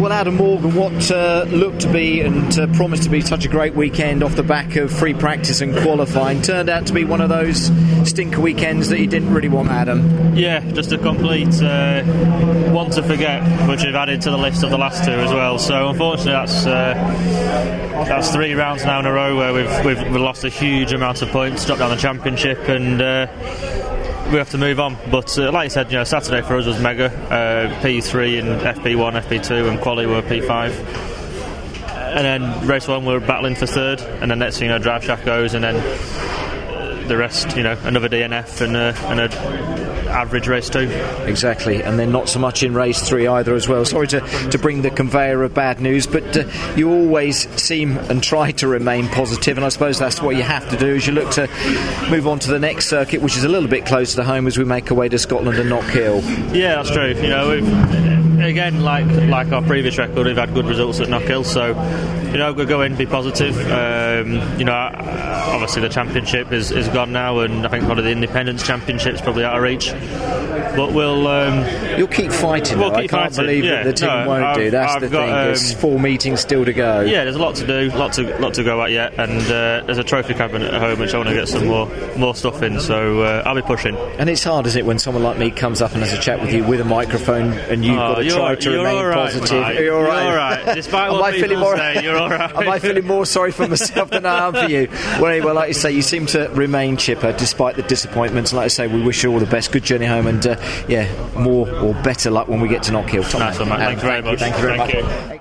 Well, Adam Morgan, what uh, looked to be and uh, promised to be such a great weekend off the back of free practice and qualifying turned out to be one of those stinker weekends that you didn't really want, Adam. Yeah, just a complete uh, one to forget, which we've added to the list of the last two as well. So unfortunately, that's uh, that's three rounds now in a row where we've we've, lost a huge amount of points, dropped down the championship, and uh, we have to move on. But uh, like you said, you know, Saturday for us was mega. Uh, P3 and FP1, FP2, and quali were P5. And then race one, we were battling for third, and then next thing you know, drive shaft goes, and then the rest, you know, another DNF and and a average race two. Exactly, and then not so much in race three either as well. Sorry to, to bring the conveyor of bad news, but uh, you always seem and try to remain positive, and I suppose that's what you have to do as you look to move on to the next circuit, which is a little bit closer to home as we make our way to Scotland and Knockhill. Yeah, that's true. You know, we've again, like like our previous record, we've had good results at Knockhill, so you know, we'll go in, be positive. Um, you know, obviously the championship is, is gone now, and I think one of the Independence Championships probably out of reach. But we'll um, you'll keep fighting. We'll keep I can't fighting. believe yeah, that the team no, won't I've, do. That's I've the got, thing. Um, there's four meetings still to go. Yeah, there's a lot to do, lot to lot to go at yet, and uh, there's a trophy cabinet at home which I want to get some more more stuff in. So uh, I'll be pushing. And it's hard, is it, when someone like me comes up and has a chat with you with a microphone, and you've Oh, got to try to you're remain all right, positive. mate. You're all You're all right. Despite Am what I feeling people more, say, you're all right. Am I feeling more sorry for myself than I am for you? Well, anyway, like you say, you seem to remain chipper despite the disappointments. Like I say, we wish you all the best. Good journey home, and uh, yeah, more or better luck when we get to Knockhill. Top Nice one, mate. Adam, Thank you very much. Thank you very Thank much. you.